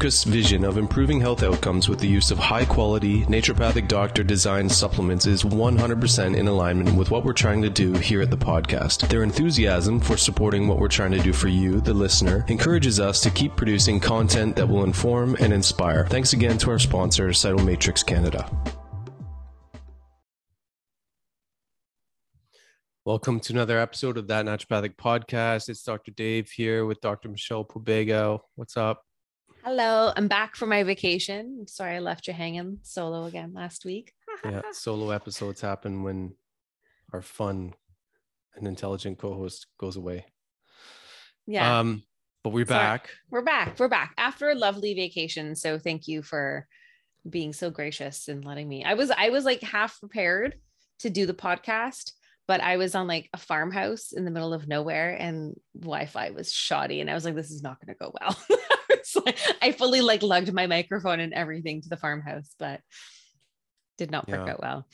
vision of improving health outcomes with the use of high quality, naturopathic doctor designed supplements is 100% in alignment with what we're trying to do here at the podcast. Their enthusiasm for supporting what we're trying to do for you, the listener, encourages us to keep producing content that will inform and inspire. Thanks again to our sponsor, Cytomatrix Canada. Welcome to another episode of that naturopathic podcast. It's Dr. Dave here with Dr. Michelle Pobega. What's up? Hello, I'm back from my vacation. I'm sorry I left you hanging solo again last week. yeah, solo episodes happen when our fun and intelligent co-host goes away. Yeah, Um, but we're Sorry. back. we're back. We're back after a lovely vacation. So thank you for being so gracious and letting me. I was I was like half prepared to do the podcast, but I was on like a farmhouse in the middle of nowhere and Wi-Fi was shoddy, and I was like, this is not going to go well. I fully like lugged my microphone and everything to the farmhouse, but did not work Yeah. out well.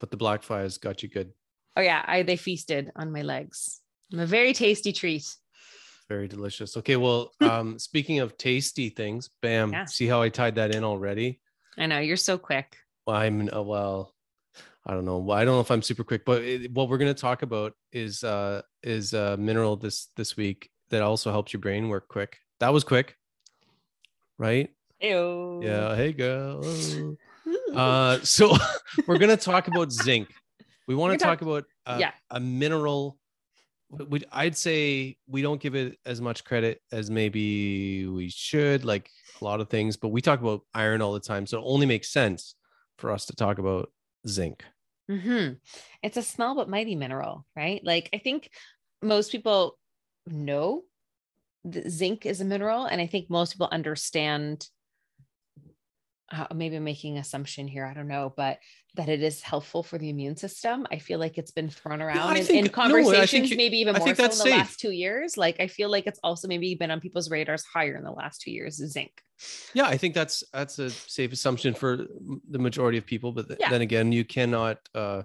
But the black flies got you good. Oh yeah, I they feasted on my legs. I'm a very tasty treat. Very delicious. Okay, well, um, speaking of tasty things, bam. Yeah. See how I tied that in already? I know you're so quick. Well, I'm uh, well. I don't know. I don't know if I'm super quick, but it, what we're going to talk about is uh is a mineral this this week that also helps your brain work quick. That was quick, right? Ew. Yeah. Hey, girl. Uh, so we're gonna talk about zinc. We want to talk talk- about uh, yeah. a mineral. We, I'd say we don't give it as much credit as maybe we should, like a lot of things. But we talk about iron all the time, so it only makes sense for us to talk about zinc. Mm-hmm. It's a small but mighty mineral, right? Like I think most people know zinc is a mineral, and I think most people understand. Uh, maybe I'm making assumption here. I don't know, but that it is helpful for the immune system. I feel like it's been thrown around in, think- in no, I conversations, think you- maybe even I more so in the safe. last two years. Like I feel like it's also maybe been on people's radars higher in the last two years. is Zinc. Yeah, I think that's that's a safe assumption for the majority of people. But th- Yeah. then again, you cannot, uh,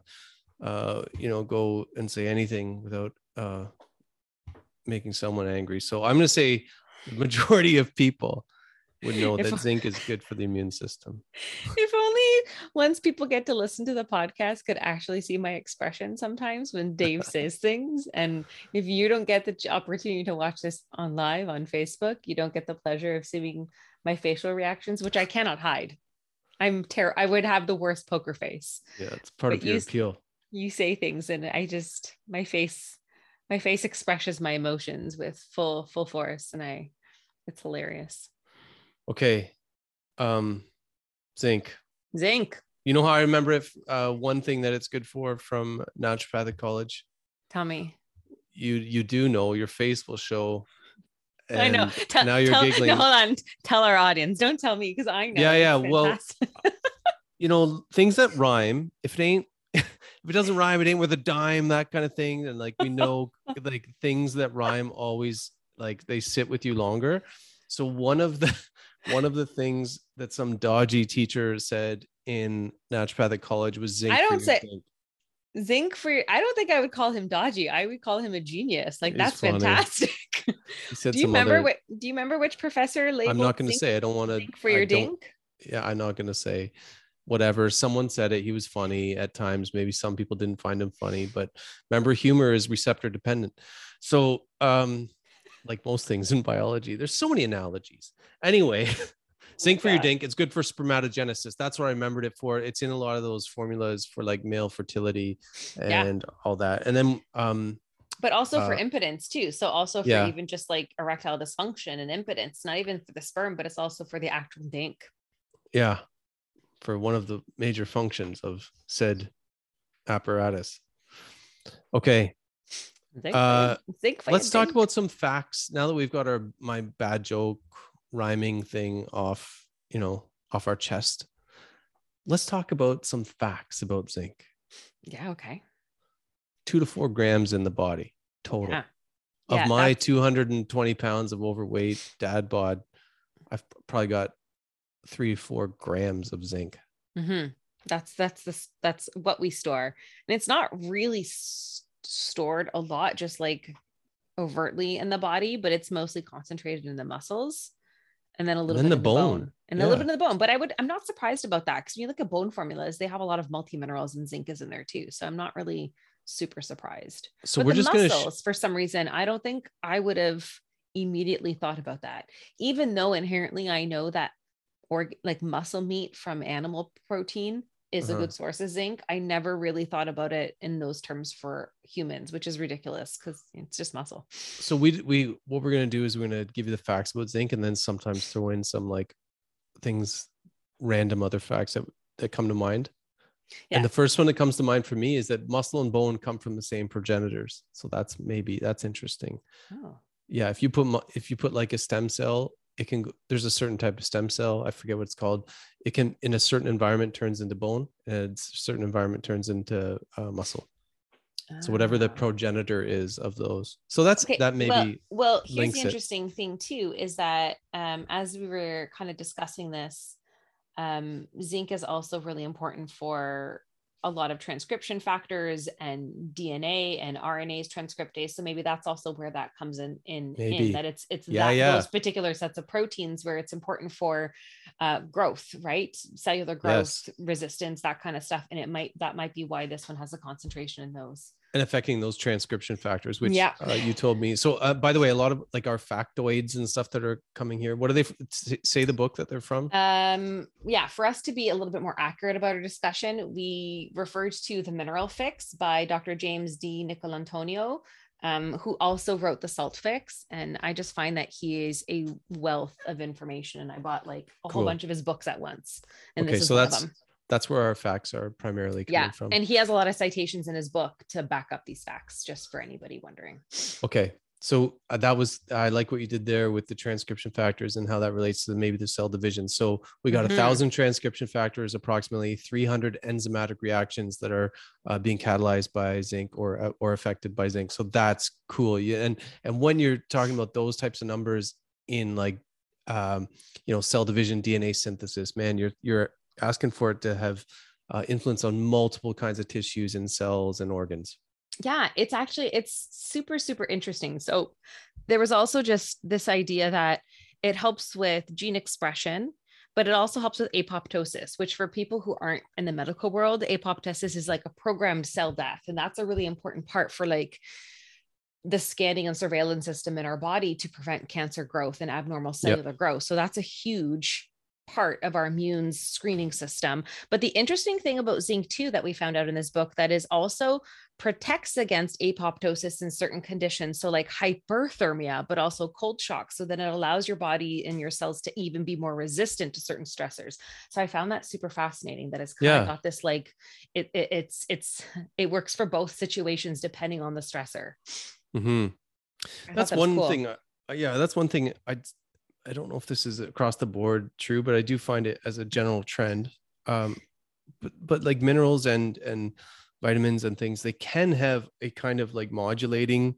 uh, you know, go and say anything without uh, making someone angry. So I'm going to say the majority of people would know If- that zinc is good for the immune system. if only once people get to listen to the podcast could actually see my expression sometimes when Dave says things. And if you don't get the opportunity to watch this on live on Facebook, you don't get the pleasure of seeing my facial reactions, which I cannot hide. I'm ter- I would have the worst poker face. Yeah, it's part But of your you appeal. You say things and I just my face my face expresses my emotions with full full force and I it's hilarious. Okay, um, zinc. Zinc, You know how I remember it? Uh, one thing that it's good for from naturopathic college. tell me. You you do know your face will show. I know. Tell, now you're tell, giggling. No, hold on. Tell our audience. Don't tell me because I know. Yeah, yeah, well, you know things that rhyme if it ain't if it doesn't rhyme it ain't worth a dime that kind of thing and like we know like things that rhyme always like they sit with you longer so one of the one of the things that some dodgy teacher said in naturopathic college was zinc. I don't say- zinc. Zinc for I don't think I would call him dodgy. I would call him a genius. Like that's fantastic. He said do you remember other- what do you remember which professor labeled I'm not going to zinc, say. I don't want to. zinc for your dink? Yeah, I'm not going to say. Whatever. Someone said it. He was funny at times. Maybe some people didn't find him funny, but remember, humor is receptor dependent. So, um, like most things in biology, there's so many analogies. Anyway, zinc for your dink. It's good for spermatogenesis. That's what I remembered it for. It's in a lot of those formulas for like male fertility Yeah. and all that. And then, um, But also for Uh, impotence too. So also for yeah. even just like erectile dysfunction and impotence, not even for the sperm, but it's also for the actual dink. yeah, for one of the major functions of said apparatus. Okay, Uh, for let's talk about some facts now that we've got our my bad joke rhyming thing off you know off our chest let's talk about some facts about zinc Yeah, okay. two to four grams in the body total Yeah. of Yeah, my that's- 220 pounds of overweight dad bod i've probably got three four grams of zinc Mhm. That's that's this that's what we store, and it's not really s- stored a lot, just like overtly in the body, but it's mostly concentrated in the muscles, and then a little then bit in the bone, bone. and a little bit in the bone. But I would I'm not surprised about that because when you look at bone formulas, they have a lot of multi minerals and zinc is in there too. So I'm not really super surprised. so but we're the just gonna sh- muscles, for some reason, I don't think I would have immediately thought about that, even though inherently I know that or like muscle meat from animal protein is Uh-huh. a good source of zinc. I never really thought about it in those terms for humans, which is ridiculous because it's just muscle. so we we what we're gonna do is we're gonna give you the facts about zinc and then sometimes throw in some like things random other facts that that come to mind Yeah. and the first one that comes to mind for me is that muscle and bone come from the same progenitors so that's maybe that's interesting Oh, yeah if you put if you put like a stem cell it can there's a certain type of stem cell i forget what it's called it can in a certain environment turns into bone and a certain environment turns into uh, muscle so whatever the Ah. progenitor is of those so that's Okay, that well- maybe well, here's links the it. interesting thing too is that um, as we were kind of discussing this um, zinc is also really important for a lot of transcription factors and dna and rna's transcriptase so maybe that's also where that comes in in, in that it's it's Yeah, that, yeah. those particular sets of proteins where it's important for uh, growth right cellular growth Yes. resistance that kind of stuff and it might that might be why this one has a concentration in those and affecting those transcription factors which Yeah. uh, you told me so uh, by the way a lot of like our factoids and stuff that are coming here what do they f- say the book that they're from Um, yeah, for us to be a little bit more accurate about our discussion, we referred to the Mineral Fix by Dr. James DiNicolantonio, um, who also wrote the Salt Fix. And I just find that he is a wealth of information. And I bought like a Cool. whole bunch of his books at once. And Okay, this is so one that's of them. That's where our facts are primarily coming Yeah. from And he has a lot of citations in his book to back up these facts, just for anybody wondering. okay so uh, that was i like what you did there with the transcription factors and how that relates to maybe the cell division so we got a Mhm. thousand transcription factors approximately 300 enzymatic reactions that are uh, being catalyzed by zinc or uh, or affected by zinc so that's cool yeah and and when you're talking about those types of numbers in like um you know cell division dna synthesis man you're you're asking for it to have uh, influence on multiple kinds of tissues and cells and organs. Yeah it's actually it's super super interesting. So there was also just this idea that it helps with gene expression but it also helps with apoptosis which for people who aren't in the medical world apoptosis is like a programmed cell death. And that's a really important part for like the scanning and surveillance system in our body to prevent cancer growth and abnormal cellular growth. So that's a huge part of our immune screening system but the interesting thing about zinc too that we found out in this book that is also protects against apoptosis in certain conditions. So, like hyperthermia, but also cold shock. So, then it allows your body and your cells to even be more resistant to certain stressors. So, I found that super fascinating that it's kind Yeah. of got this like, it, it, it's, it's, it works for both situations depending on the stressor. hmm that's that one cool. thing uh, yeah that's one thing i i don't know if this is across the board true but i do find it as a general trend um but but like minerals and and vitamins and things they can have a kind of like modulating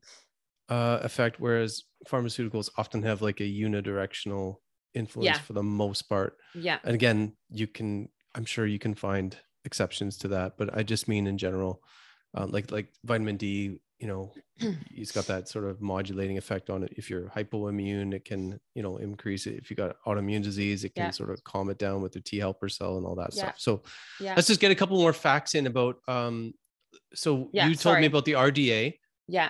uh effect whereas pharmaceuticals often have like a unidirectional influence Yeah. for the most part Yeah. and again you can I'm sure you can find exceptions to that, but I just mean in general, uh, like like vitamin D, you know, it's got that sort of modulating effect on it. If you're hypoimmune, it can, you know, increase it. If you got autoimmune disease, it can Yeah. sort of calm it down with the T helper cell and all that Yeah. stuff. So Yeah. let's just get a couple more facts in about um so you told sorry. me about the RDA. Yeah.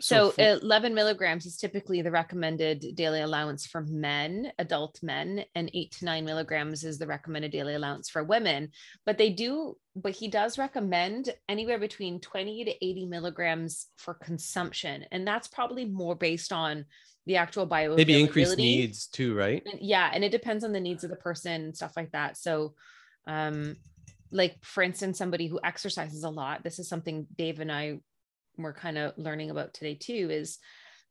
So, for- 11 milligrams is typically the recommended daily allowance for men, adult men, and eight to nine milligrams is the recommended daily allowance for women. But they do, but he does recommend anywhere between 20 to 80 milligrams for consumption. And that's probably more based on the actual bioavailability. maybe increased needs too, right? And- yeah and it depends on the needs of the person and stuff like that so um like for instance somebody who exercises a lot this is something dave and i were kind of learning about today too is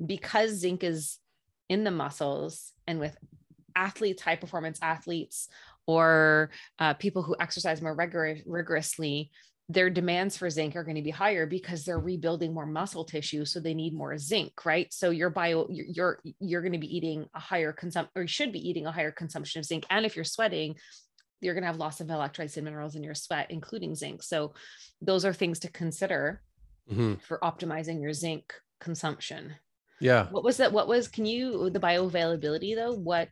because zinc is in the muscles and with athletes high performance athletes or uh, people who exercise more rigor- rigorously their demands for zinc are going to be higher because they're rebuilding more muscle tissue so they need more zinc right? So your bio you're you're, going to be eating a higher consumption or you should be eating a higher consumption of zinc and if you're sweating you're going to have loss of electrolytes and minerals in your sweat including zinc. So those are things to consider Mhm. for optimizing your zinc consumption Yeah. what was that what was can you the bioavailability though what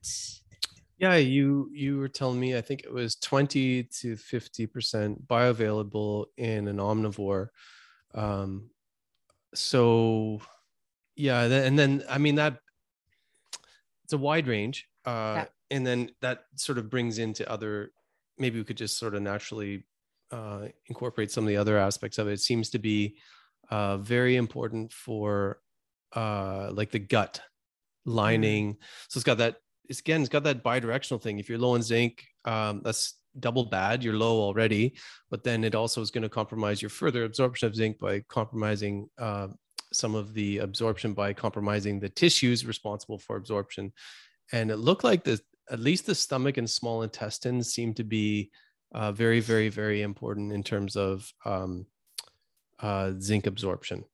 Yeah, you you were telling me I think it was 20 to 50% bioavailable in an omnivore. Um so yeah, and then I mean that it's a wide range. Uh Yeah. and then that sort of brings into other maybe we could just sort of naturally uh incorporate some of the other aspects of it. It seems to be uh very important for uh like the gut lining. So it's got that it's again it's got that bidirectional thing. If you're low in zinc um, that's double bad you're low already but then it also is going to compromise your further absorption of zinc by compromising uh, some of the absorption by compromising the tissues responsible for absorption. And it looked like the at least the stomach and small intestines seem to be uh, very very very important in terms of um, uh, zinc absorption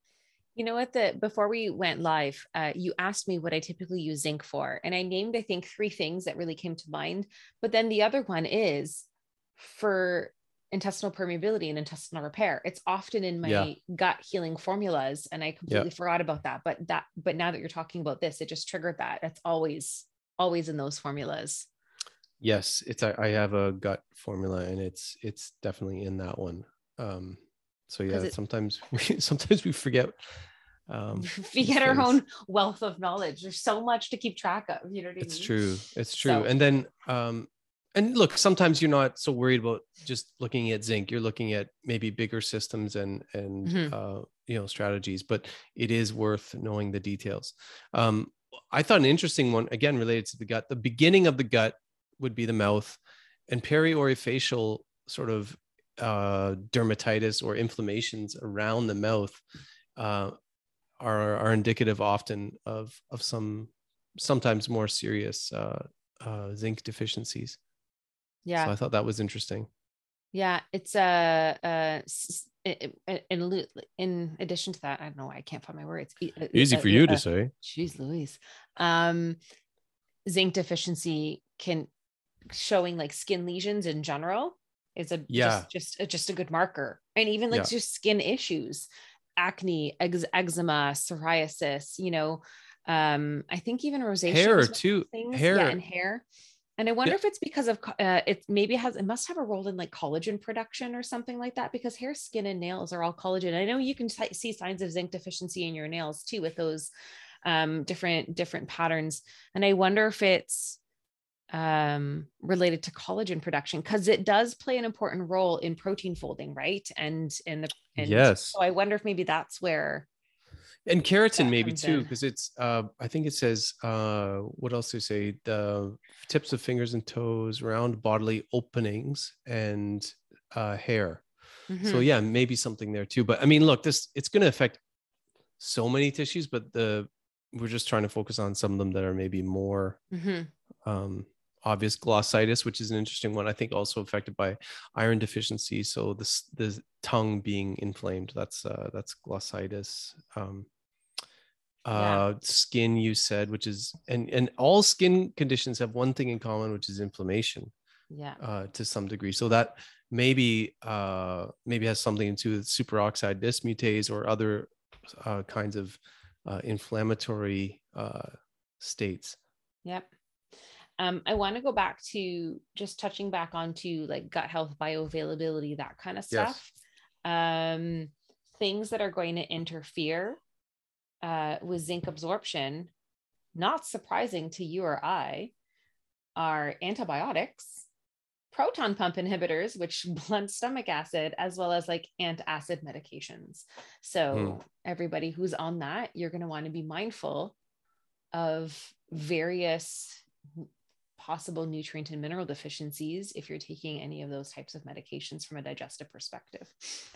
You know what? The before we went live, uh, you asked me what I typically use zinc for, and I named I think three things that really came to mind. But then the other one is for intestinal permeability and intestinal repair. It's often in my Yeah. gut healing formulas, and I completely forgot about that. But that, but now that you're talking about this, it just triggered that. It's always, always in those formulas. Yes, it's I, I have a gut formula and it's it's definitely in that one. Um so yeah it- sometimes we sometimes we forget um we get our own wealth of knowledge. There's so much to keep track of. You know what I mean? It's true. It's true. So- And then um and look, sometimes you're not so worried about just looking at zinc. You're looking at maybe bigger systems and and Mhm. uh you know strategies, but it is worth knowing the details. Um I thought an interesting one again related to the gut. The beginning of the gut would be the mouth and periorificial sort of uh, dermatitis or inflammations around the mouth uh, are are indicative often of of some sometimes more serious uh, uh, zinc deficiencies. Yeah. So I thought that was interesting. Yeah, it's uh, uh, s- i- i- in in addition to that, I don't know why I can't find my words. Uh, uh, to say. Jeez, Louise. Um, zinc deficiency can showing like skin lesions in general is a Yeah. just just, just a good marker, and even like Yeah. just skin issues, acne, ex- eczema, psoriasis. You know, um, I think even rosacea. Hair was one of too. Hair. yeah, and hair. And I wonder Yeah. if it's because of uh, it maybe has it must have a role in like collagen production or something like that because hair, skin, and nails are all collagen. I know you can si- see signs of zinc deficiency in your nails too with those um, different different patterns. And I wonder if it's um, related to collagen production because it does play an important role in protein folding, right? And in the and Yes. So I wonder if maybe that's where and keratin maybe too because it's uh i think it says uh what else do you say the tips of fingers and toes round bodily openings and uh hair so Mhm. yeah maybe something there too but i mean look this it's going to affect so many tissues but the we're just trying to focus on some of them that are maybe more Mhm. um obvious glossitis which is an interesting one i think also affected by iron deficiency so this the tongue being inflamed that's uh that's glossitis um Yeah. uh skin you said which is and and all skin conditions have one thing in common which is inflammation Yeah. uh, to some degree. So that maybe uh, maybe has something to do with superoxide dismutase or other uh, kinds of uh, inflammatory uh, states. Yep. Um, I want to go back to just touching back onto like gut health, bioavailability, that kind of Yes. stuff. Um, things that are going to interfere uh, with zinc absorption, not surprising to you or I, are antibiotics, proton pump inhibitors, which blunt stomach acid, as well as like antacid medications. So, everybody who's on that, you're going to want to be mindful of various possible nutrient and mineral deficiencies if you're taking any of those types of medications from a digestive perspective.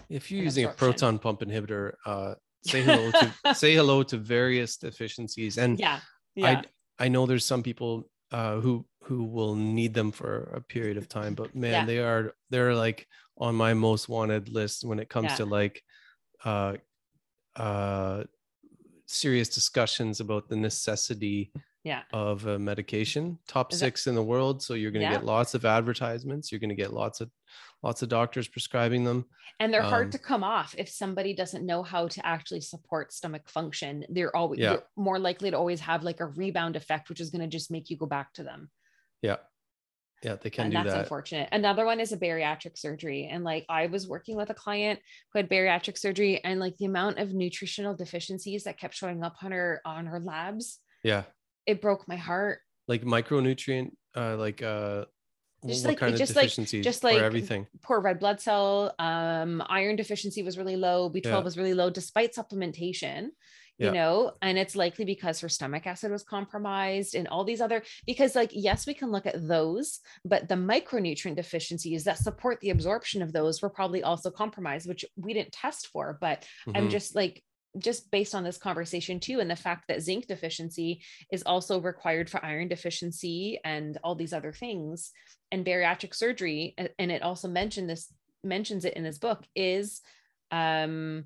If you're And using a proton pump inhibitor, uh, say hello to say hello to various deficiencies. And Yeah. Yeah. I I know there's some people uh, who who will need them for a period of time, but man, Yeah. they are they're like on my most wanted list when it comes Yeah. to like uh, uh, serious discussions about the necessity yeah. of a medication. Top Is that- six in the world, so you're going to Yeah. get lots of advertisements. You're going to get lots of lots of doctors prescribing them. And they're hard Um, to come off if somebody doesn't know how to actually support stomach function. They're always Yeah. they're more likely to always have like a rebound effect, which is going to just make you go back to them. Yeah, yeah, they can and do that's that. unfortunate. Another one is a bariatric surgery. And like I was working with a client who had bariatric surgery and like the amount of nutritional deficiencies that kept showing up on her on her labs, Yeah, it broke my heart. like micronutrient, uh, like uh, Just what like- kind of just like- deficiencies? just like everything. Poor red blood cell, um, iron deficiency was really low, B12 Yeah. was really low despite supplementation. You Yeah. know, and it's likely because her stomach acid was compromised and all these other because like yes, we can look at those, but the micronutrient deficiencies that support the absorption of those were probably also compromised, which we didn't test for, but I'm Mhm. just like just based on this conversation too and the fact that zinc deficiency is also required for iron deficiency and all these other things and bariatric surgery and it also mentioned this mentions it in his book is um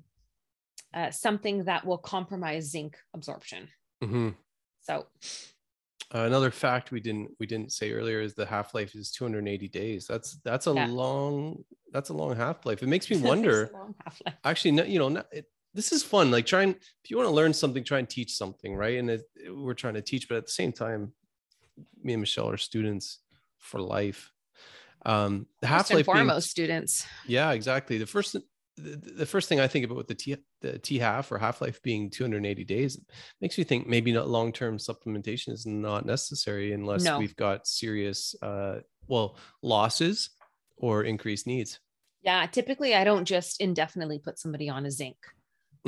uh, something that will compromise zinc absorption Mhm. so Uh, another fact we didn't we didn't say earlier is the half life is 280 days. That's that's a Yeah. long that's a long half life. It makes me wonder. actually no, you know no, it, this is fun like try and if you want to learn something try and teach something right? And it, it- we're trying to teach but at the same time me and michelle are students for life. Um the First and half-life being, foremost students. Yeah exactly. The first the, the first thing i think about with the t the t half or half-life being 280 days makes me think maybe not long-term supplementation is not necessary unless No. we've got serious uh well losses or increased needs. Yeah typically i don't just indefinitely put somebody on a zinc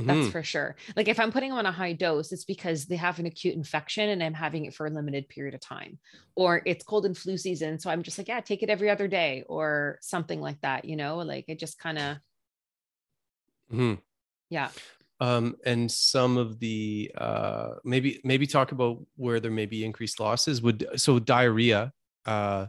that's Mhm. for sure. Like if I'm putting them on a high dose, it's because they have an acute infection and I'm having it for a limited period of time, or it's cold and flu season. So I'm just like, yeah, take it every other day or something like that, you know, like it just kind of, Mhm. yeah. um, and some of the uh, maybe maybe talk about where there may be increased losses would so diarrhea uh,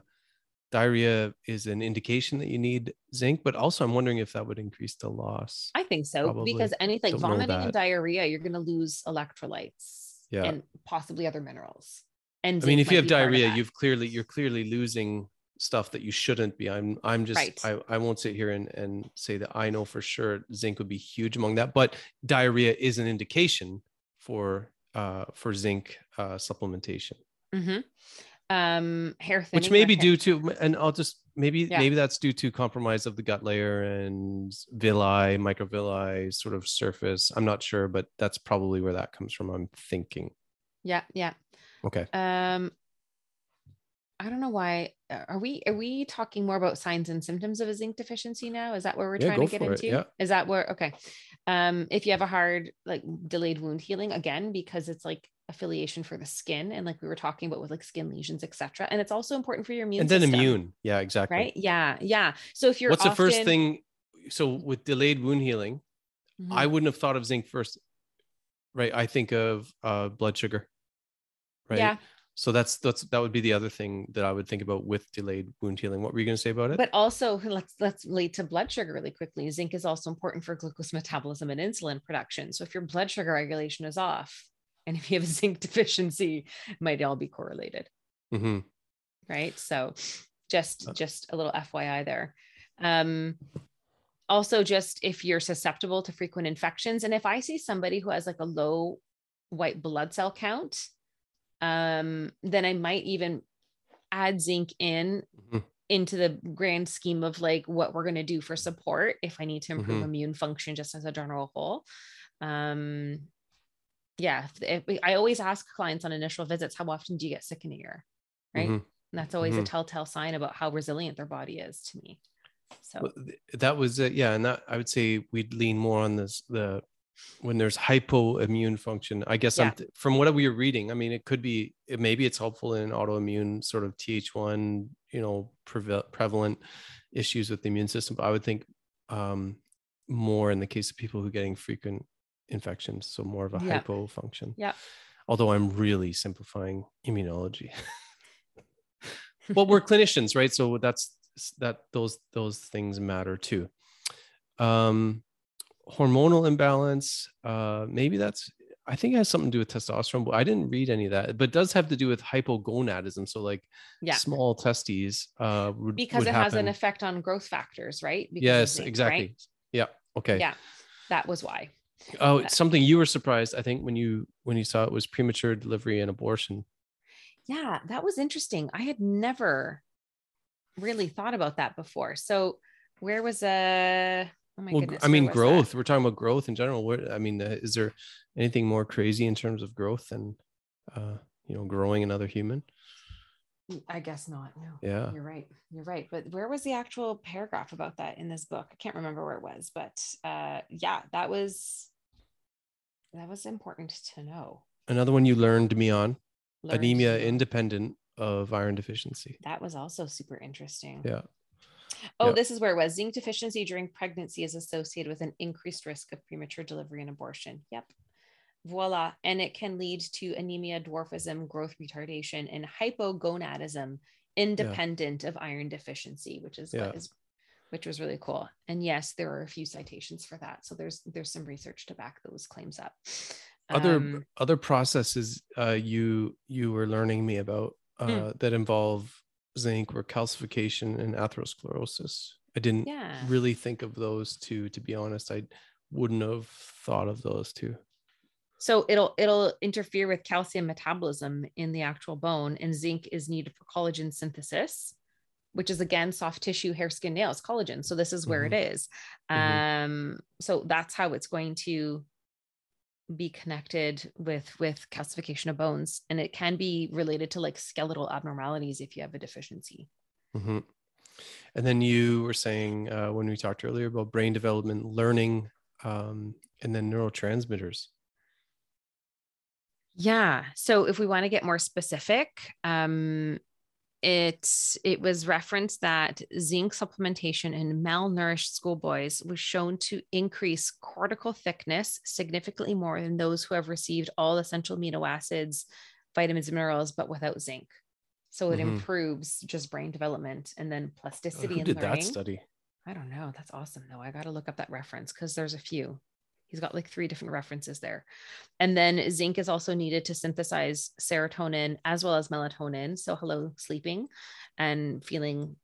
diarrhea is an indication that you need zinc but also i'm wondering if that would increase the loss I think so Probably because anything don't vomiting and diarrhea, you're going to lose electrolytes Yeah. and possibly other minerals. And i mean if you have be part of diarrhea you've clearly you're clearly losing stuff that you shouldn't be i'm i'm just Right. I, I won't sit here and, and say that i know for sure zinc would be huge among that but diarrhea is an indication for uh for zinc uh supplementation Mhm. Um, hair thinning. which may be due to and i'll just maybe Yeah. maybe that's due to compromise of the gut layer and villi microvilli sort of surface i'm not sure but that's probably where that comes from i'm thinking Yeah. Yeah. okay Um, I don't know why. uh, Are we are we talking more about signs and symptoms of a zinc deficiency now? Is that where we're Yeah, trying to get it, into? yeah. Is that where okay? Um, if you have a hard like delayed wound healing again because it's like affiliation for the skin and like we were talking about with like skin lesions, etc. And it's also important for your immune and then system, immune yeah exactly right? Yeah, yeah. So if you're what's the first thing so with delayed wound healing Mhm. i wouldn't have thought of zinc first right i think of uh blood sugar right Yeah, so that's that's that would be the other thing that i would think about with delayed wound healing what were you going to say about it but also let's let's relate to blood sugar really quickly. Zinc is also important for glucose metabolism and insulin production. So if your blood sugar regulation is off, and if you have a zinc deficiency, it might all be correlated, hmm right? So, just just a little fyi there um also just if you're susceptible to frequent infections and if i see somebody who has like a low white blood cell count um then i might even add zinc in Mhm. into the grand scheme of like what we're going to do for support if i need to improve Mhm. immune function just as a general whole um yeah if, if- i always ask clients on initial visits how often do you get sick in a year right Mhm. and that's always a Mhm. telltale sign about how resilient their body is to me so Well, that was it yeah and that i would say we'd lean more on this the when there's hypoimmune function i guess i'm Yeah. th- from what we were reading i mean it could be it, maybe it's helpful in autoimmune sort of th1 you know preve- prevalent issues with the immune system but i would think um more in the case of people who are getting frequent infections so more of a Yeah. hypo function Yeah. although i'm really simplifying immunology. Well we're clinicians right? So that's that those those things matter too. Um hormonal imbalance uh maybe that's i think it has something to do with testosterone but i didn't read any of that. But it does have to do with hypogonadism. So like yeah. small testes uh would, because would it has an effect on growth factors right? Because yes zinc, exactly. Right? yeah okay. Yeah that was why oh it's something you were surprised i think when you when you saw it was premature delivery and abortion. Yeah that was interesting. I had never really thought about that before. So where was uh oh my well goodness i mean was that? growth we're talking about growth in general. What i mean uh, is there anything more crazy in terms of growth than uh you know growing another human? I guess not no. Yeah. You're right you're right. But where was the actual paragraph about that in this book? I can't remember where it was but uh yeah that was that was important to know another one you learned me on Learned anemia independent of iron deficiency that was also super interesting yeah Oh, Yeah. this is where it was. Zinc deficiency during pregnancy is associated with an increased risk of premature delivery and abortion. Yep. Voila. And it can lead to anemia, dwarfism, growth retardation, and hypogonadism independent of iron deficiency, which is Yeah. what is which was really cool. And yes, there are a few citations for that. So there's there's some research to back those claims up. other Um, other processes uh you you were learning me about uh Hmm. that involve zinc were calcification and atherosclerosis i didn't yeah. really think of those two to be honest i wouldn't have thought of those two So it'll it'll interfere with calcium metabolism in the actual bone, and zinc is needed for collagen synthesis, which is again soft tissue, hair, skin, nails, collagen. So this is where it is. Mhm. Um, so that's how it's going to be connected with with calcification of bones, and it can be related to like skeletal abnormalities if you have a deficiency. Mhm. and then you were saying uh, when we talked earlier about brain development learning um and then neurotransmitters Yeah. So if we want to get more specific, um, it it was referenced that zinc supplementation in malnourished schoolboys was shown to increase cortical thickness significantly more than those who have received all essential amino acids, vitamins, and minerals, but without zinc. So it Mhm. improves just brain development and then plasticity who and did learning. that study I don't know. That's awesome though. I got to look up that reference because there's a few. He's got like three different references there. And then zinc is also needed to synthesize serotonin as well as melatonin. So hello sleeping and feeling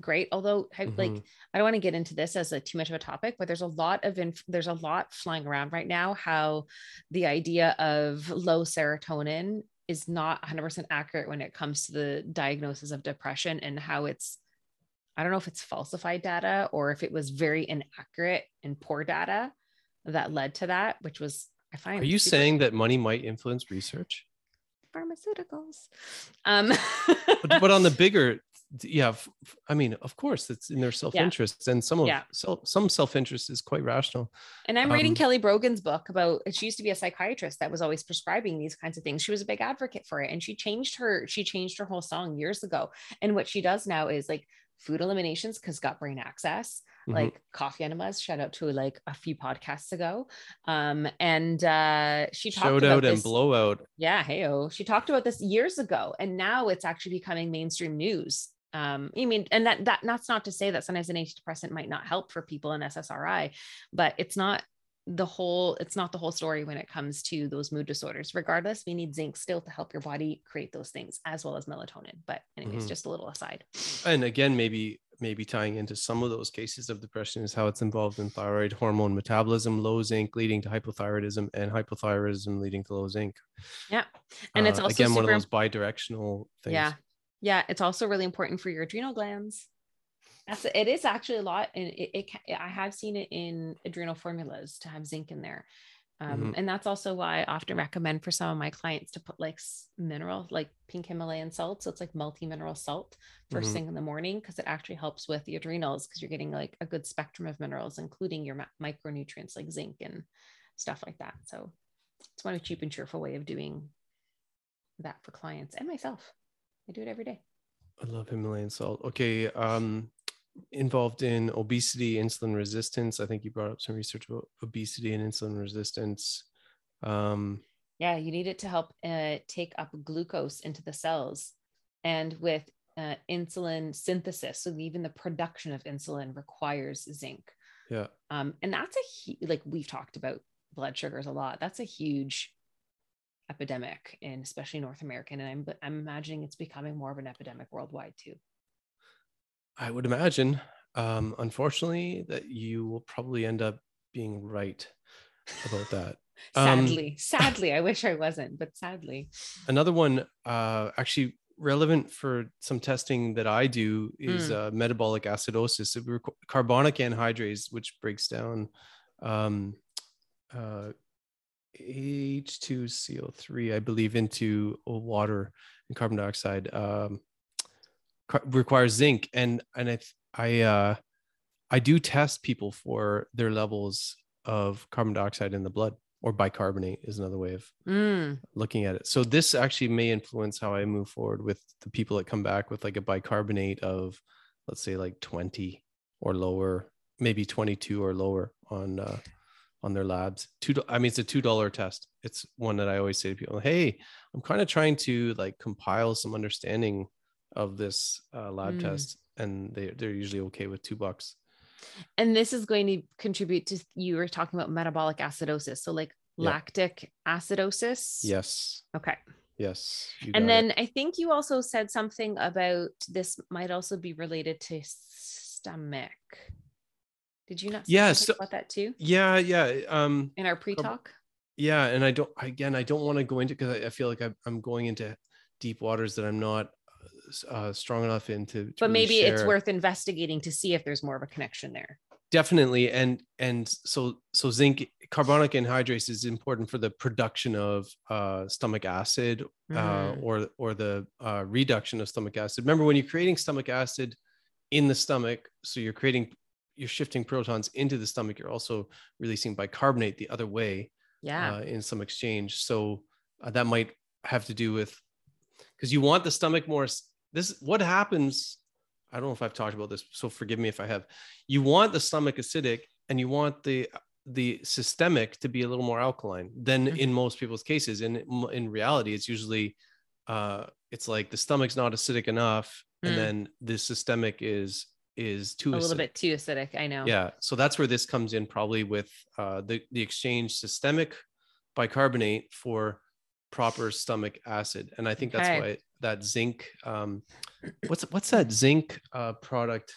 great. Although I, like Mhm. I don't want to get into this as a too much of a topic, but there's a lot of inf- there's a lot flying around right now how the idea of low serotonin is not 100% accurate when it comes to the diagnosis of depression and how it's I don't know if it's falsified data or if it was very inaccurate and poor data that led to that, which was I find. are you super- saying that money might influence research pharmaceuticals? Um, but, but on the bigger yeah i mean of course it's in their self-interest and some of Yeah. self, some self-interest is quite rational And I'm reading Um, Kelly Brogan's book about she used to be a psychiatrist that was always prescribing these kinds of things. She was a big advocate for it and she changed her she changed her whole song years ago. And what she does now is like food eliminations because gut brain axis, Mhm. like coffee enemas, shout out to like a few podcasts ago. Um and uh she talked shout about out and this, blowout yeah, heyo. She talked about this years ago, and now it's actually becoming mainstream news. Um, I mean, and that that that's not to say that sometimes an antidepressant might not help for people in SSRI, but it's not the whole it's not the whole story when it comes to those mood disorders regardless we need zinc still to help your body create those things as well as melatonin but anyways Mhm. just a little aside and again maybe maybe tying into some of those cases of depression is how it's involved in thyroid hormone metabolism low zinc leading to hypothyroidism and hypothyroidism leading to low zinc Yeah. and it's Uh, also again one of those bi-directional things Yeah. Yeah. It's also really important for your adrenal glands. That's it is actually a lot. And it, it I have seen it in adrenal formulas to have zinc in there. Um, Mhm. And that's also why I often recommend for some of my clients to put like mineral, like pink Himalayan salt. So it's like multi mineral salt 1st Mhm. thing in the morning because it actually helps with the adrenals because you're getting like a good spectrum of minerals, including your ma- micronutrients like zinc and stuff like that. So it's one cheap and cheerful way of doing that for clients and myself. I do it every day. I love Himalayan salt. Okay. Um, involved in obesity, insulin resistance. I think you brought up some research about obesity and insulin resistance. Um, Yeah, you need it to help uh, take up glucose into the cells. And with uh, insulin synthesis, so even the production of insulin requires zinc. yeah. Um, and that's a hu- like we've talked about blood sugars a lot. That's a huge epidemic in especially North American. And I'm I'm imagining it's becoming more of an epidemic worldwide too. I would imagine, um, unfortunately, that you will probably end up being right about that. Um, Sadly, sadly, I wish I wasn't, but sadly. Another one, uh, actually relevant for some testing that I do is uh, metabolic acidosis. So carbonic anhydrase, which breaks down um, uh, H2CO3, I believe, into water and carbon dioxide. Um, requires zinc, and and I I uh, I do test people for their levels of carbon dioxide in the blood, or bicarbonate is another way of Mm, looking at it. So this actually may influence how I move forward with the people that come back with like a bicarbonate of, let's say like 20 or lower, maybe 22 or lower on uh, on their labs. Two, I mean, it's a two dollar test. It's one that I always say to people, "Hey, I'm kind of trying to like compile some understanding of this uh, lab Mm. test," and they they're usually okay with two bucks. and this is going to contribute to you were talking about metabolic acidosis so like Yeah. lactic acidosis Yes, okay yes. and got it. then i think you also said something about this might also be related to stomach did you not say Yeah, so- about that too yeah, yeah. Um, in our pre-talk yeah and i don't again i don't want to go into because I, I feel like I'm, I'm going into deep waters that i'm not uh, strong enough into to but really maybe it's worth investigating to see if there's more of a connection there definitely and and so so zinc carbonic anhydrase is important for the production of uh, stomach acid uh, Mm. or or the uh, reduction of stomach acid remember when you're creating stomach acid in the stomach so you're creating you're shifting protons into the stomach you're also releasing bicarbonate the other way yeah uh, in some exchange. So uh, that might have to do with because you want the stomach more. This what happens. I don't know if I've talked about this, so forgive me if I have. You want the stomach acidic, and you want the the systemic to be a little more alkaline than Mhm. in most people's cases. And in, in reality, it's usually uh, it's like the stomach's not acidic enough, Mm. and then the systemic is is too a little bit too acidic i know Yeah, so that's where this comes in probably with uh, the the exchange systemic bicarbonate for proper stomach acid, and I think that's Okay. why that zinc. Um, what's what's that zinc uh, product?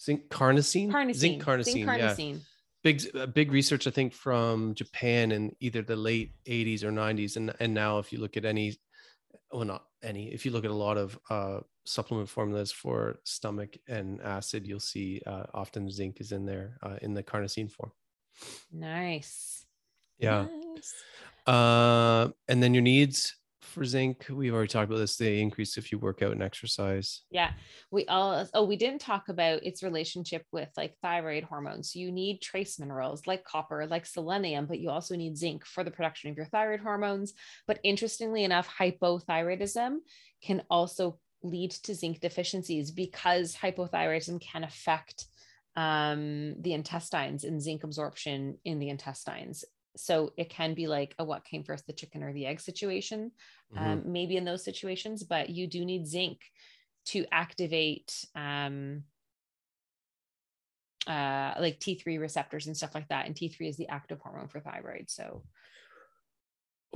Zinc carnosine. carnosine Zinc carnosine. Zinc Yeah, big big research I think from Japan in either the late 80s or 90s, and and now if you look at any, well not any, if you look at a lot of uh, supplement formulas for stomach and acid, you'll see uh, often zinc is in there uh, in the carnosine form. nice Yeah. Nice. Uh, and then your needs for zinc, we've already talked about this. They increase if you work out and exercise. Yeah, we all. Oh, we didn't talk about its relationship with like thyroid hormones. You need trace minerals like copper, like selenium, but you also need zinc for the production of your thyroid hormones. But interestingly enough, hypothyroidism can also lead to zinc deficiencies because hypothyroidism can affect um, the intestines and zinc absorption in the intestines. So it can be like a what came first, the chicken or the egg situation Mhm. um, maybe in those situations, but you do need zinc to activate um, uh, like T3 receptors and stuff like that. And T3 is the active hormone for thyroid. So,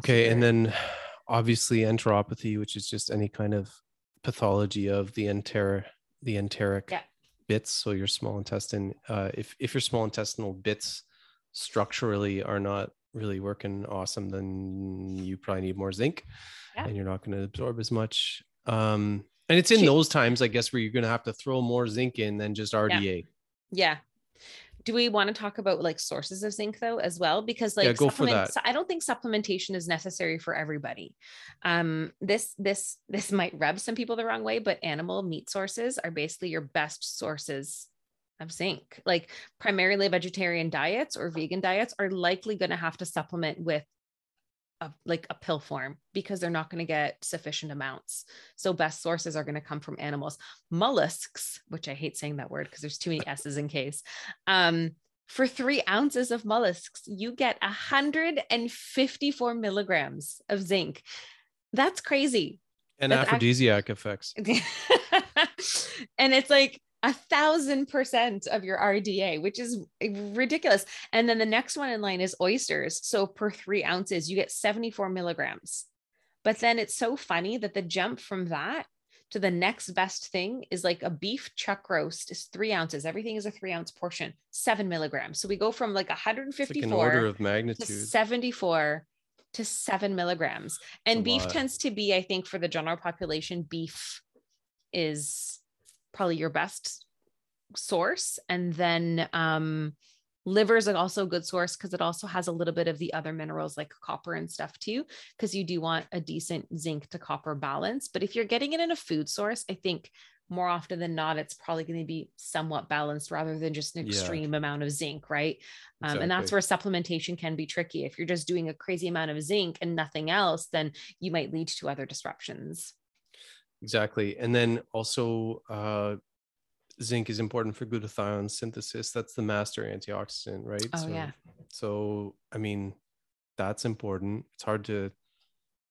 Okay, and then obviously enteropathy, which is just any kind of pathology of the enter the enteric Yeah. bits. So your small intestine, uh, if if your small intestinal bits structurally are not really working awesome, then you probably need more zinc, Yeah. and you're not going to absorb as much. Um, and it's in She- those times, I guess, where you're going to have to throw more zinc in than just RDA. yeah. Do we want to talk about like sources of zinc though as well? Because like Yeah, go for that. I don't think supplementation is necessary for everybody. Um, this this this might rub some people the wrong way, but animal meat sources are basically your best sources of zinc. Like primarily vegetarian diets or vegan diets are likely going to have to supplement with a, like a pill form because they're not going to get sufficient amounts. So best sources are going to come from animals. Mollusks, which I hate saying that word because there's too many S's in case. Um, for three ounces of mollusks, you get 154 milligrams of zinc. That's crazy. And That's act- aphrodisiac effects. and it's like a thousand percent of your RDA, which is ridiculous. And then the next one in line is oysters. So per three ounces, you get 74 milligrams. But then it's so funny that the jump from that to the next best thing is like a beef chuck roast is three ounces. Everything is a three ounce portion, seven milligrams. So we go from like It's like an 154 order of to magnitude. 74 to seven milligrams. And beef lot. tends to be, I think, for the general population, beef is probably your best source. And then um, liver is also a good source because it also has a little bit of the other minerals like copper and stuff too, because you do want a decent zinc to copper balance. But if you're getting it in a food source, I think more often than not, it's probably going to be somewhat balanced rather than just an Yeah. extreme amount of zinc, right? Um, and that's where supplementation can be tricky. If you're just doing a crazy amount of zinc and nothing else, then you might lead to other disruptions. Exactly. And then also uh zinc is important for glutathione synthesis. That's the master antioxidant, right? Oh, so, yeah. So I mean, that's important. It's hard to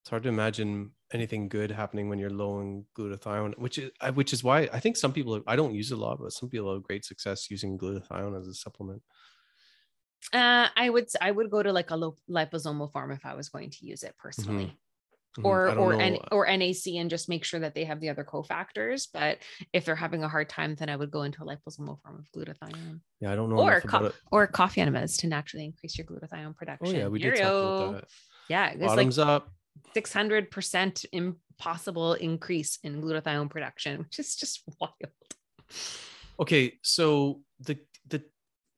it's hard to imagine anything good happening when you're low in glutathione, which is which is why I think some people I don't use it a lot, but some people have great success using glutathione as a supplement. Uh, I would I would go to like a lo- liposomal form if I was going to use it personally. Mhm. Mm-hmm. or or. N- or NAC and just make sure that they have the other cofactors. But if they're having a hard time, then I would go into a liposomal form of glutathione yeah, I don't know or co- or coffee enemas to naturally increase your glutathione production. Oh yeah, we did talk about that. Yeah, it's Bottoms like up. six hundred percent impossible increase in glutathione production, which is just wild. okay so the the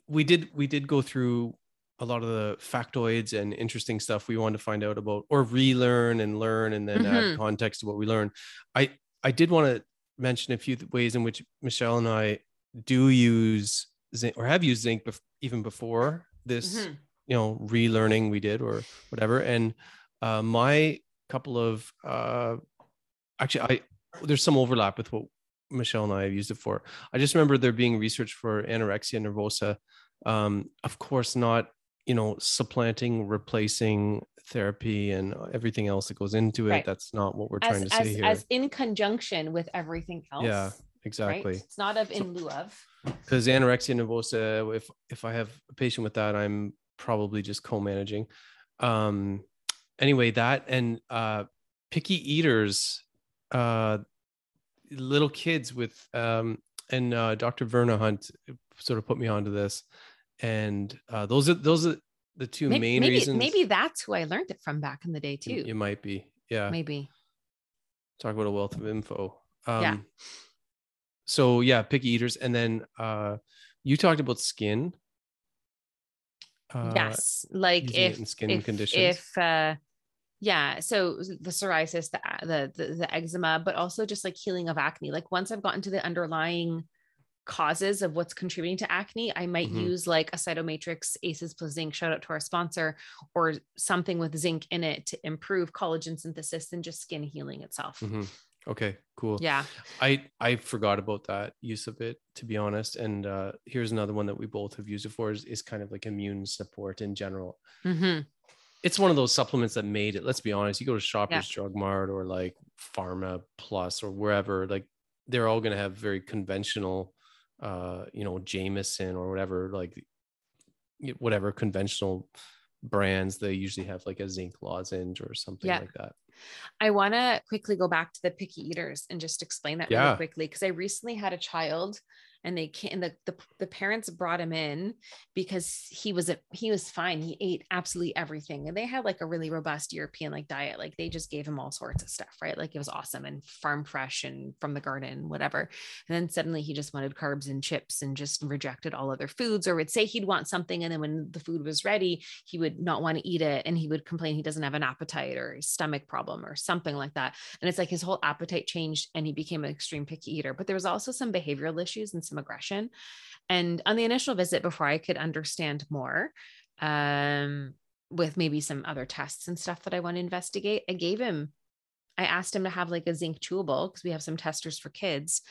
we did we did go through a lot of the factoids and interesting stuff we wanted to find out about or relearn and learn and then add Mhm. context to what we learned i i did want to mention a few ways in which michelle and i do use zinc or have used zinc bef- even before this Mhm. you know relearning we did or whatever and uh my couple of uh actually i there's some overlap with what michelle and i have used it for i just remember there being research for anorexia nervosa um of course not you know supplanting replacing therapy and everything else that goes into it Right. that's not what we're As, trying to say as, here as in conjunction with everything else. yeah right? exactly It's not of So- in lieu of. because anorexia nervosa if if i have a patient with that i'm probably just co-managing um anyway that and uh picky eaters uh little kids with um and uh dr verna hunt sort of put me onto this and uh those are those are the two Maybe, main maybe, reasons maybe that's who I learned it from back in the day too. it might be yeah Maybe. talk about a wealth of info um Yeah. so yeah picky eaters and then uh you talked about skin uh, yes. Like if skin if, conditions? if uh yeah, so the psoriasis, the, the the the eczema, but also just like healing of acne. Like once I've gotten to the underlying causes of what's contributing to acne, I might Mhm. use like a Cyto-Matrix aces plus zinc, shout out to our sponsor, or something with zinc in it to improve collagen synthesis and just skin healing itself. Mhm. okay cool Yeah. i i forgot about that use of it to be honest and uh here's another one that we both have used it for is, is kind of like immune support in general Mhm. it's one of those supplements that made it let's be honest you go to shoppers drug mart or like pharma plus or wherever like they're all going to have very conventional uh, you know, Jamieson or whatever, like whatever conventional brands, they usually have like a zinc lozenge or something Yeah. like that. I want to quickly go back to the picky eaters and just explain that Yeah. really quickly because I recently had a child and they can't the, the the parents brought him in because he was a he was fine. He ate absolutely everything. And they had like a really robust european like diet. Like they just gave him all sorts of stuff right? Like it was awesome and farm fresh and from the garden whatever. And then suddenly he just wanted carbs and chips and just rejected all other foods or would say he'd want something. And then when the food was ready he would not want to eat it and he would complain he doesn't have an appetite or a stomach problem or something like that. And it's like his whole appetite changed and he became an extreme picky eater. But there was also some behavioral issues and some aggression. And on the initial visit before i could understand more um with maybe some other tests and stuff that i want to investigate i gave him i asked him to have like a zinc chewable because we have some testers for kids.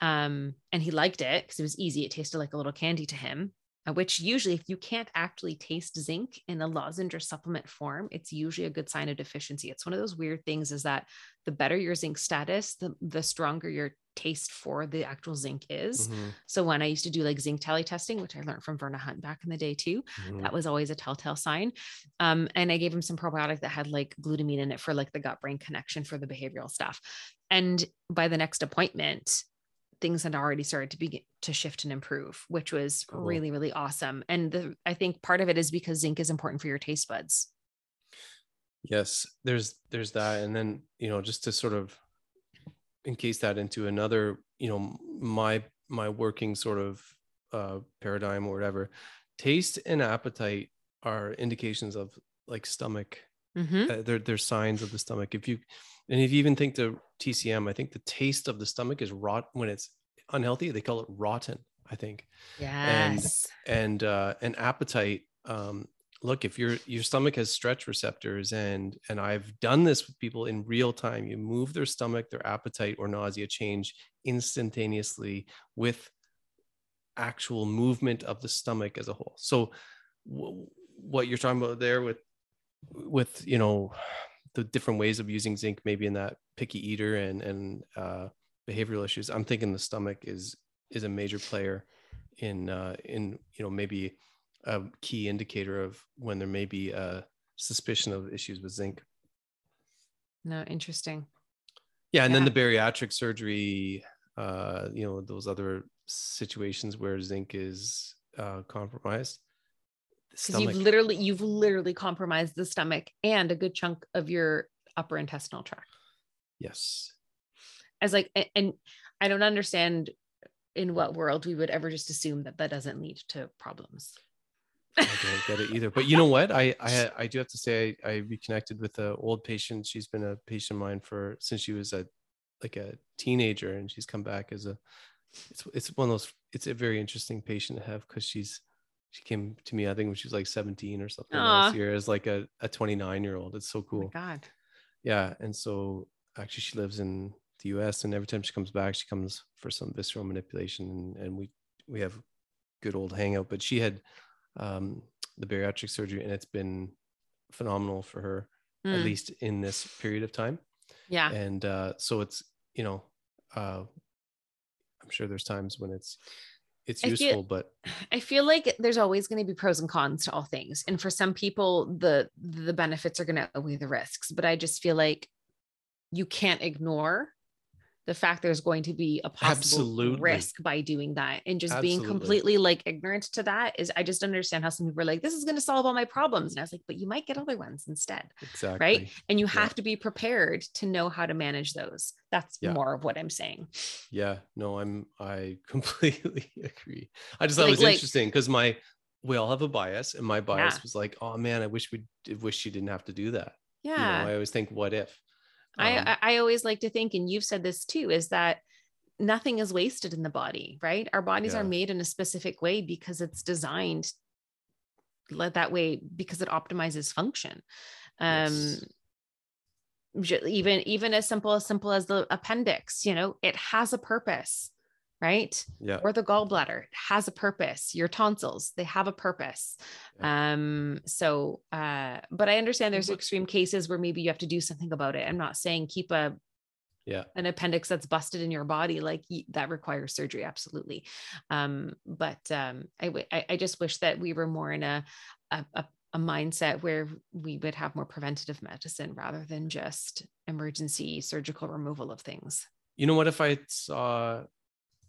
Um and he liked it because it was easy. It tasted like a little candy to him which usually if you can't actually taste zinc in a lozenge or supplement form it's usually a good sign of deficiency. It's one of those weird things is that the better your zinc status the, the stronger your taste for the actual zinc is. Mhm, so when i used to do like zinc tally testing which i learned from verna hunt back in the day too mhm. that was always a telltale sign. Um, and i gave him some probiotic that had like glutamine in it for like the gut brain connection for the behavioral stuff. And by the next appointment things had already started to begin to shift and improve which was Cool. really really awesome and the, i think part of it is because zinc is important for your taste buds Yes, there's there's that, and then you know just to sort of encase that into another, you know, my my working sort of uh, paradigm or whatever. Taste and appetite are indications of like stomach. Mhm. Uh, they're they're signs of the stomach. If you and if you even think the TCM, I think the taste of the stomach is rot when it's unhealthy. They call it rotten. I think yes and uh and appetite um look if your your stomach has stretch receptors and and i've done this with people in real time you move their stomach their appetite or nausea change instantaneously with actual movement of the stomach as a whole so w- what you're talking about there with with you know the different ways of using zinc maybe in that picky eater and and uh behavioral issues i'm thinking the stomach is is a major player in uh, in you know maybe a key indicator of when there may be a suspicion of issues with zinc. no interesting Yeah, and then the bariatric surgery, uh, you know, those other situations where zinc is uh, compromised. Because you've literally you've literally compromised the stomach and a good chunk of your upper intestinal tract yes, as like and i don't understand in what world we would ever just assume that that doesn't lead to problems I don't get it either. But you know what? I I I do have to say I, I reconnected with an old patient. She's been a patient of mine for since she was a like a teenager, and she's come back as a. It's it's one of those. It's a very interesting patient to have because she's she came to me I think when she was like 17 or something Aw. last year as like a a 29 year old. It's so oh cool. my god Yeah, and so actually she lives in the U.S. and every time she comes back, she comes for some visceral manipulation, and, and we we have good old hangout. But she had um, the bariatric surgery, and it's been phenomenal for her, at Mm, least in this period of time. yeah And uh, so it's you know, uh, I'm sure there's times when it's it's I feel- useful, but I feel like there's always going to be pros and cons to all things. And for some people, the the benefits are going to outweigh the risks. But I just feel like you can't ignore the fact there's going to be a possible Absolutely. risk by doing that. And just being completely like ignorant to that is I just understand how some people are like, this is going to solve all my problems. And I was like, but you might get other ones instead. exactly Right. And you Yeah. have to be prepared to know how to manage those. That's Yeah. more of what I'm saying. Yeah, no, I'm I completely agree. I just thought it was like- interesting because my we all have a bias, and my bias Yeah. was like, oh man, I wish we wish she didn't have to do that. You know, Yeah. I always think, what if? I, Um, I I always like to think, and you've said this too, is that nothing is wasted in the body, right? Our bodies are made in a specific way because it's designed let that way because it optimizes function. Um yes. even even as simple as simple as the appendix, you know, it has a purpose, right? yeah, or the gallbladder has a purpose your tonsils they have a purpose um so uh but i understand there's extreme cases where maybe you have to do something about it i'm not saying keep a Yeah. an appendix that's busted in your body like that requires surgery absolutely um but um I, w- I I just wish that we were more in a, a a a mindset where we would have more preventative medicine rather than just emergency surgical removal of things You know what? If I saw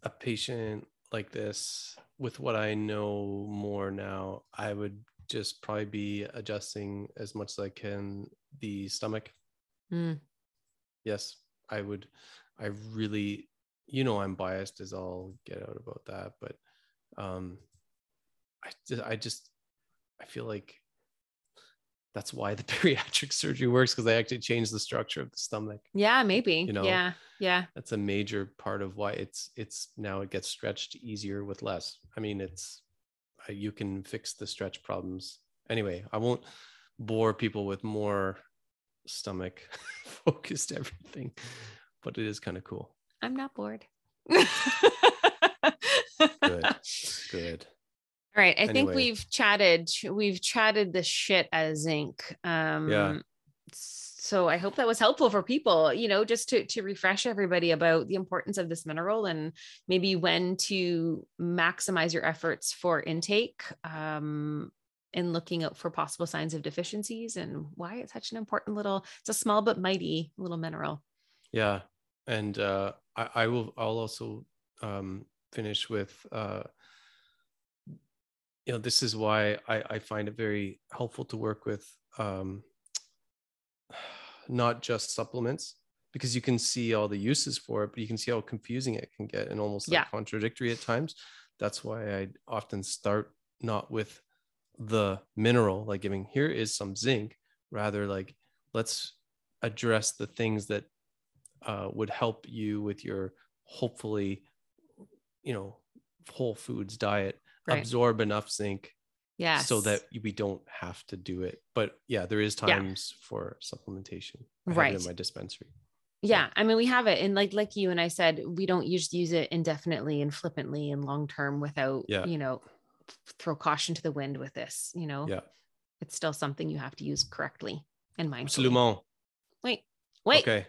a patient like this with what I know more now, I would just probably be adjusting as much as I can the stomach. Mm. Yes, I would. I really, you know, I'm biased as I'll get out about that, but um, I just, I just, I feel like that's why the bariatric surgery works because they actually change the structure of the stomach yeah maybe. You know, yeah yeah. That's a major part of why it's it's now it gets stretched easier with less. I mean it's uh, you can fix the stretch problems. Anyway i won't bore people with more stomach focused everything but it is kind of cool. I'm not bored. Good good All right. I think we've chatted. We've chatted the shit out of zinc. Um, Yeah. So I hope that was helpful for people. You know, just to to refresh everybody about the importance of this mineral and maybe when to maximize your efforts for intake. Um, and looking out for possible signs of deficiencies and why it's such an important little. It's a small but mighty little mineral. yeah and uh i, I will i'll also um finish with uh you know this is why i i find it very helpful to work with um not just supplements because you can see all the uses for it but you can see how confusing it can get and almost like contradictory at times. That's why i often start not with the mineral like giving here is some zinc rather like let's address the things that uh, would help you with your hopefully you know whole foods diet Right. absorb enough zinc Yeah. so that we don't have to do it. But yeah there is Yeah. times for supplementation. I Right. in my dispensary. Yeah. I mean we have it. And like like you and i said we don't just use it indefinitely and flippantly and long term without Yeah. you know throw caution to the wind with this you know? Yeah. It's still something you have to use correctly and mindfully. Absolument. Wait wait. Okay.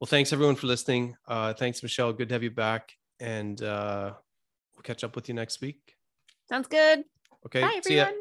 Well thanks everyone for listening. Uh thanks michelle. Good to have you back. And uh catch up with you next week. Sounds good. Okay bye everyone